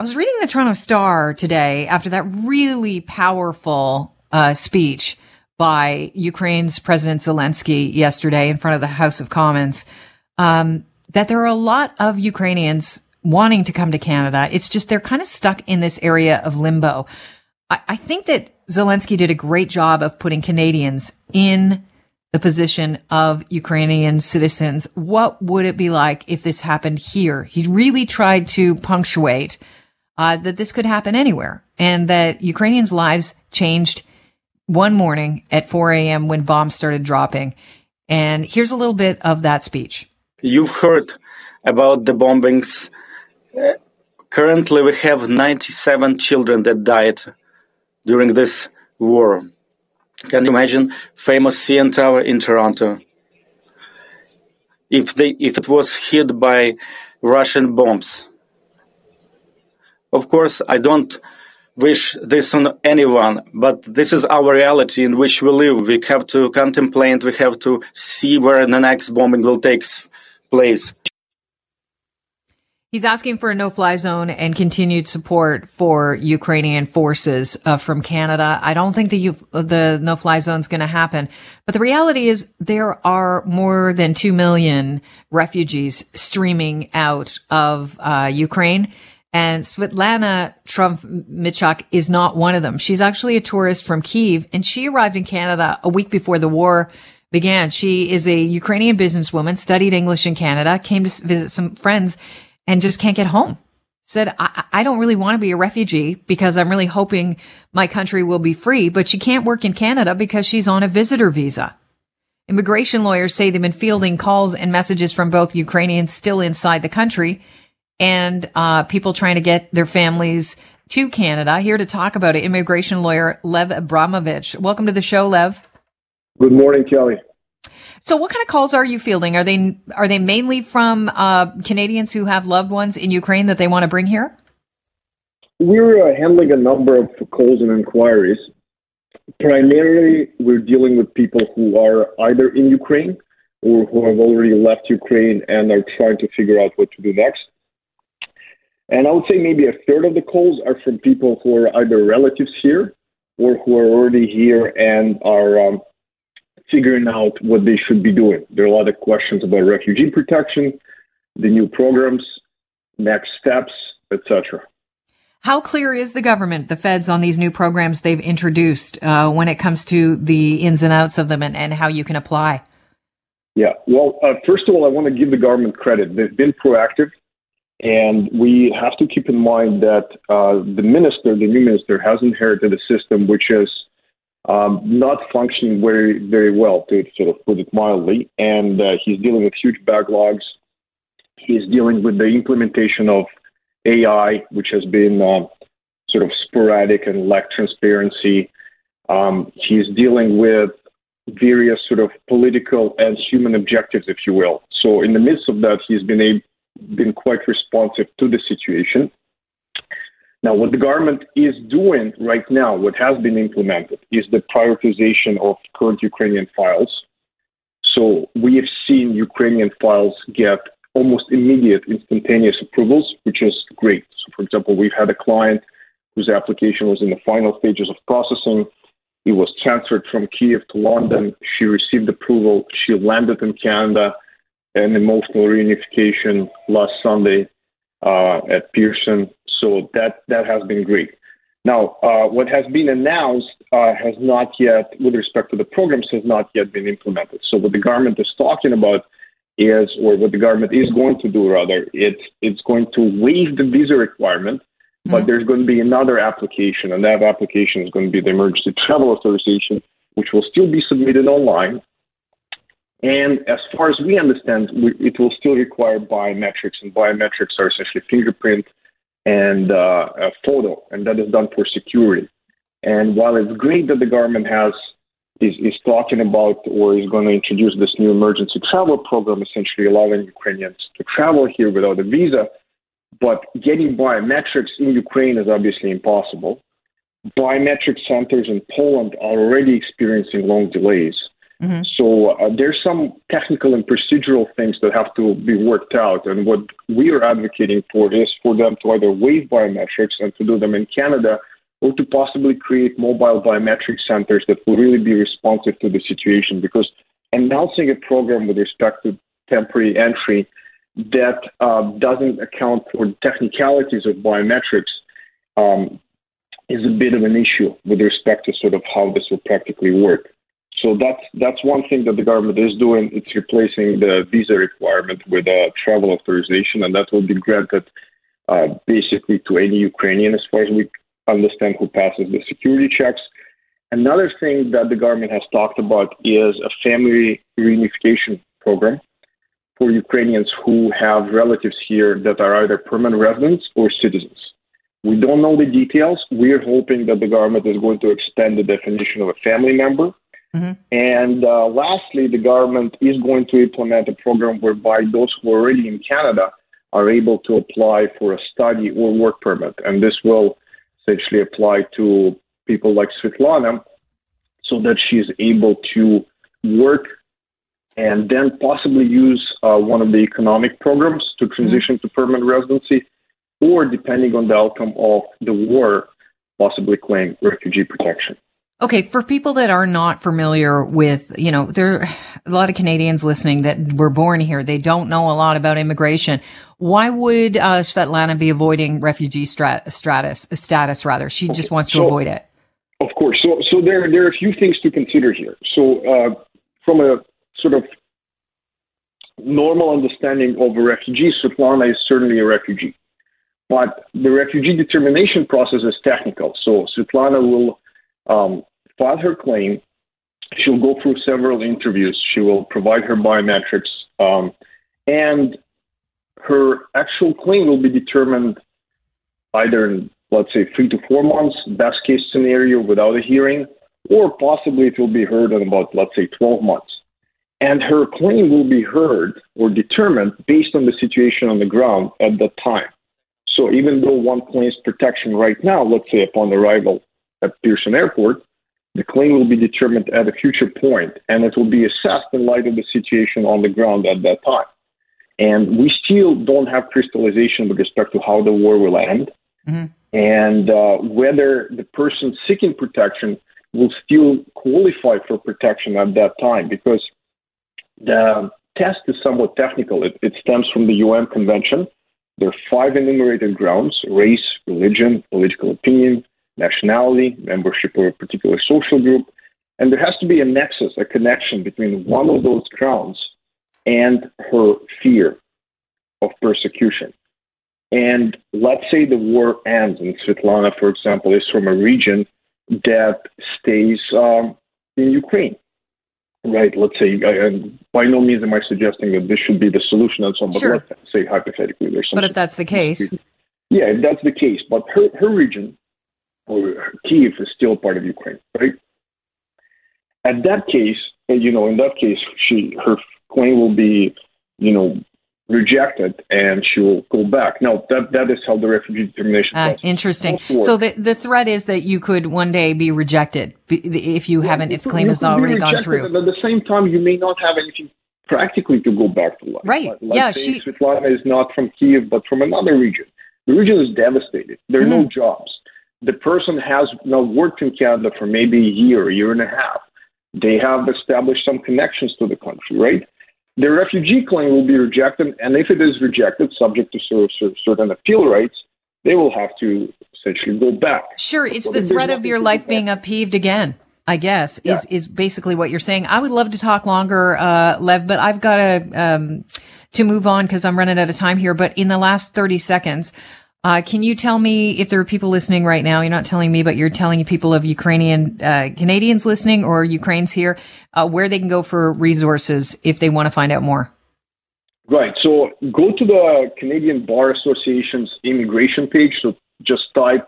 I was reading the Toronto Star today after that really powerful uh, speech by Ukraine's President Zelensky yesterday in front of the House of Commons. Um, that there are a lot of Ukrainians wanting to come to Canada. It's just they're kind of stuck in this area of limbo. I, I think that Zelensky did a great job of putting Canadians in the position of Ukrainian citizens. What would it be like if this happened here? He really tried to punctuate uh, that this could happen anywhere and that Ukrainians' lives changed one morning at 4 a.m. when bombs started dropping. And here's a little bit of that speech. You've heard about the bombings. Uh, currently, we have 97 children that died during this war. Can you imagine famous CN Tower in Toronto? If they if it was hit by Russian bombs, of course, I don't wish this on anyone, but this is our reality in which we live. We have to contemplate, we have to see where the next bombing will take place. He's asking for a no-fly zone and continued support for Ukrainian forces uh, from Canada. I don't think the the no-fly zone is going to happen, but the reality is there are more than two million refugees streaming out of uh, Ukraine. And Svetlana Trump-Michak is not one of them. She's actually a tourist from Kiev and she arrived in Canada a week before the war began. She is a Ukrainian businesswoman, studied English in Canada, came to visit some friends and just can't get home. Said, I, I don't really want to be a refugee because I'm really hoping my country will be free, but she can't work in Canada because she's on a visitor visa. Immigration lawyers say they've been fielding calls and messages from both Ukrainians still inside the country and uh, people trying to get their families to Canada. Here to talk about it, immigration lawyer Lev Abramovich. Welcome to the show, Lev. Good morning, Kelly. So, what kind of calls are you fielding? Are they are they mainly from uh, Canadians who have loved ones in Ukraine that they want to bring here? We're uh, handling a number of calls and inquiries. Primarily, we're dealing with people who are either in Ukraine or who have already left Ukraine and are trying to figure out what to do next. And I would say maybe a third of the calls are from people who are either relatives here or who are already here and are um, figuring out what they should be doing. There are a lot of questions about refugee protection, the new programs, next steps, etc. How clear is the government, the feds, on these new programs they've introduced uh, when it comes to the ins and outs of them and, and how you can apply? Yeah, well, uh, first of all, I want to give the government credit. They've been proactive. And we have to keep in mind that uh, the minister, the new minister, has inherited a system which is um, not functioning very, very well, to sort of put it mildly. And uh, he's dealing with huge backlogs. He's dealing with the implementation of AI, which has been uh, sort of sporadic and lack transparency. Um, he's dealing with various sort of political and human objectives, if you will. So, in the midst of that, he's been able been quite responsive to the situation. Now, what the government is doing right now, what has been implemented, is the prioritization of current Ukrainian files. So we have seen Ukrainian files get almost immediate instantaneous approvals, which is great. So, for example, we've had a client whose application was in the final stages of processing. It was transferred from Kiev to London. She received approval. She landed in Canada an emotional reunification last Sunday uh, at Pearson. So that that has been great. Now, uh, what has been announced uh, has not yet, with respect to the programs, has not yet been implemented. So what the government is talking about is, or what the government is going to do rather, it's it's going to waive the visa requirement, but mm-hmm. there's going to be another application, and that application is going to be the emergency travel authorization, which will still be submitted online. And as far as we understand, we, it will still require biometrics, and biometrics are essentially fingerprint and uh, a photo, and that is done for security. And while it's great that the government has is, is talking about or is going to introduce this new emergency travel program, essentially allowing Ukrainians to travel here without a visa, but getting biometrics in Ukraine is obviously impossible. Biometric centers in Poland are already experiencing long delays. Mm-hmm. So uh, there's some technical and procedural things that have to be worked out. And what we are advocating for is for them to either waive biometrics and to do them in Canada or to possibly create mobile biometric centers that will really be responsive to the situation. Because announcing a program with respect to temporary entry that uh, doesn't account for the technicalities of biometrics um, is a bit of an issue with respect to sort of how this will practically work. So that's that's one thing that the government is doing. It's replacing the visa requirement with a travel authorization, and that will be granted uh, basically to any Ukrainian, as far as we understand, who passes the security checks. Another thing that the government has talked about is a family reunification program for Ukrainians who have relatives here that are either permanent residents or citizens. We don't know the details. We're hoping that the government is going to extend the definition of a family member. Mm-hmm. And uh, lastly, the government is going to implement a program whereby those who are already in Canada are able to apply for a study or work permit. And this will essentially apply to people like Svetlana so that she is able to work and then possibly use uh, one of the economic programs to mm-hmm. transition mm-hmm. to permanent residency, or depending on the outcome of the war, possibly claim refugee protection. Okay, for people that are not familiar with, you know, there are a lot of Canadians listening that were born here. They don't know a lot about immigration. Why would uh, Svetlana be avoiding refugee strat- status? Status rather, she just wants to so, avoid it. Of course. So, so there there are a few things to consider here. So, uh, from a sort of normal understanding of a refugee, Svetlana is certainly a refugee. But the refugee determination process is technical. So Svetlana will um, file her claim. She'll go through several interviews. She will provide her biometrics. Um, and her actual claim will be determined either in, let's say, three to four months, best case scenario, without a hearing, or possibly it will be heard in about, let's say, 12 months and her claim will be heard or determined based on the situation on the ground at that time. So even though one claims protection right now, let's say upon arrival at Pearson Airport, the claim will be determined at a future point and it will be assessed in light of the situation on the ground at that time. And we still don't have crystallization with respect to how the war will end mm-hmm. and uh, whether the person seeking protection will still qualify for protection at that time because the test is somewhat technical. It, it stems from the UN Convention. There are five enumerated grounds race, religion, political opinion, nationality, membership of a particular social group. And there has to be a nexus, a connection between one of those grounds and her fear of persecution. And let's say the war ends, and Svetlana, for example, is from a region that stays um, in Ukraine right? Let's say, and by no means am I suggesting that this should be the solution and so on, but sure. let's say hypothetically there's some. But if that's the case. Yeah, if that's the case. But her, her region, or Kiev, is still part of Ukraine, right? At that case, you know, in that case, she her claim will be, you know, rejected and she will go back. No, that that is how the refugee determination. Uh, interesting. So the the threat is that you could one day be rejected if you yeah, haven't if the claim has already gone through. But at the same time, you may not have anything practically to go back to life. Right. Like, yeah. She Svetlana is not from Kiev, but from another region. The region is devastated. There are mm-hmm. no jobs. The person has now worked in Canada for maybe a year, a year and a half. They have established some connections to the country, right? the refugee claim will be rejected, and if it is rejected, subject to certain appeal rights, they will have to essentially go back. Sure, it's the threat of your life being upheaved again. I guess yeah. is is basically what you're saying. I would love to talk longer, uh, Lev, but I've got to um, to move on because I'm running out of time here. But in the last 30 seconds, uh, can you tell me if there are people listening right now? You're not telling me, but you're telling people of Ukrainian uh, Canadians listening or Ukraine's here uh, where they can go for resources if they want to find out more. Right. So go to the Canadian Bar Association's immigration page. So just type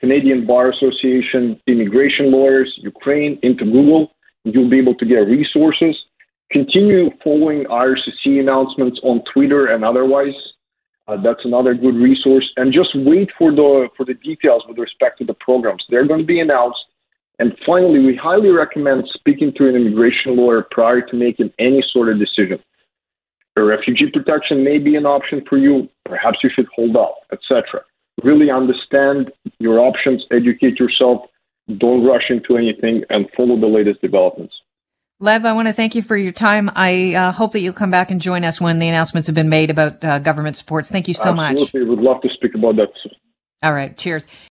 Canadian Bar Association immigration lawyers Ukraine into Google. You'll be able to get resources. Continue following IRCC announcements on Twitter and otherwise. Uh, that's another good resource. And just wait for the for the details with respect to the programs. They're going to be announced And finally, we highly recommend speaking to an immigration lawyer prior to making any sort of decision. A refugee protection may be an option for you. Perhaps you should hold off, etc. Really understand your options, educate yourself, don't rush into anything, and follow the latest developments. Lev, I want to thank you for your time. I uh, hope that you'll come back and join us when the announcements have been made about uh, government supports. Thank you so Absolutely. much. Absolutely. Would love to speak about that. All right. Cheers.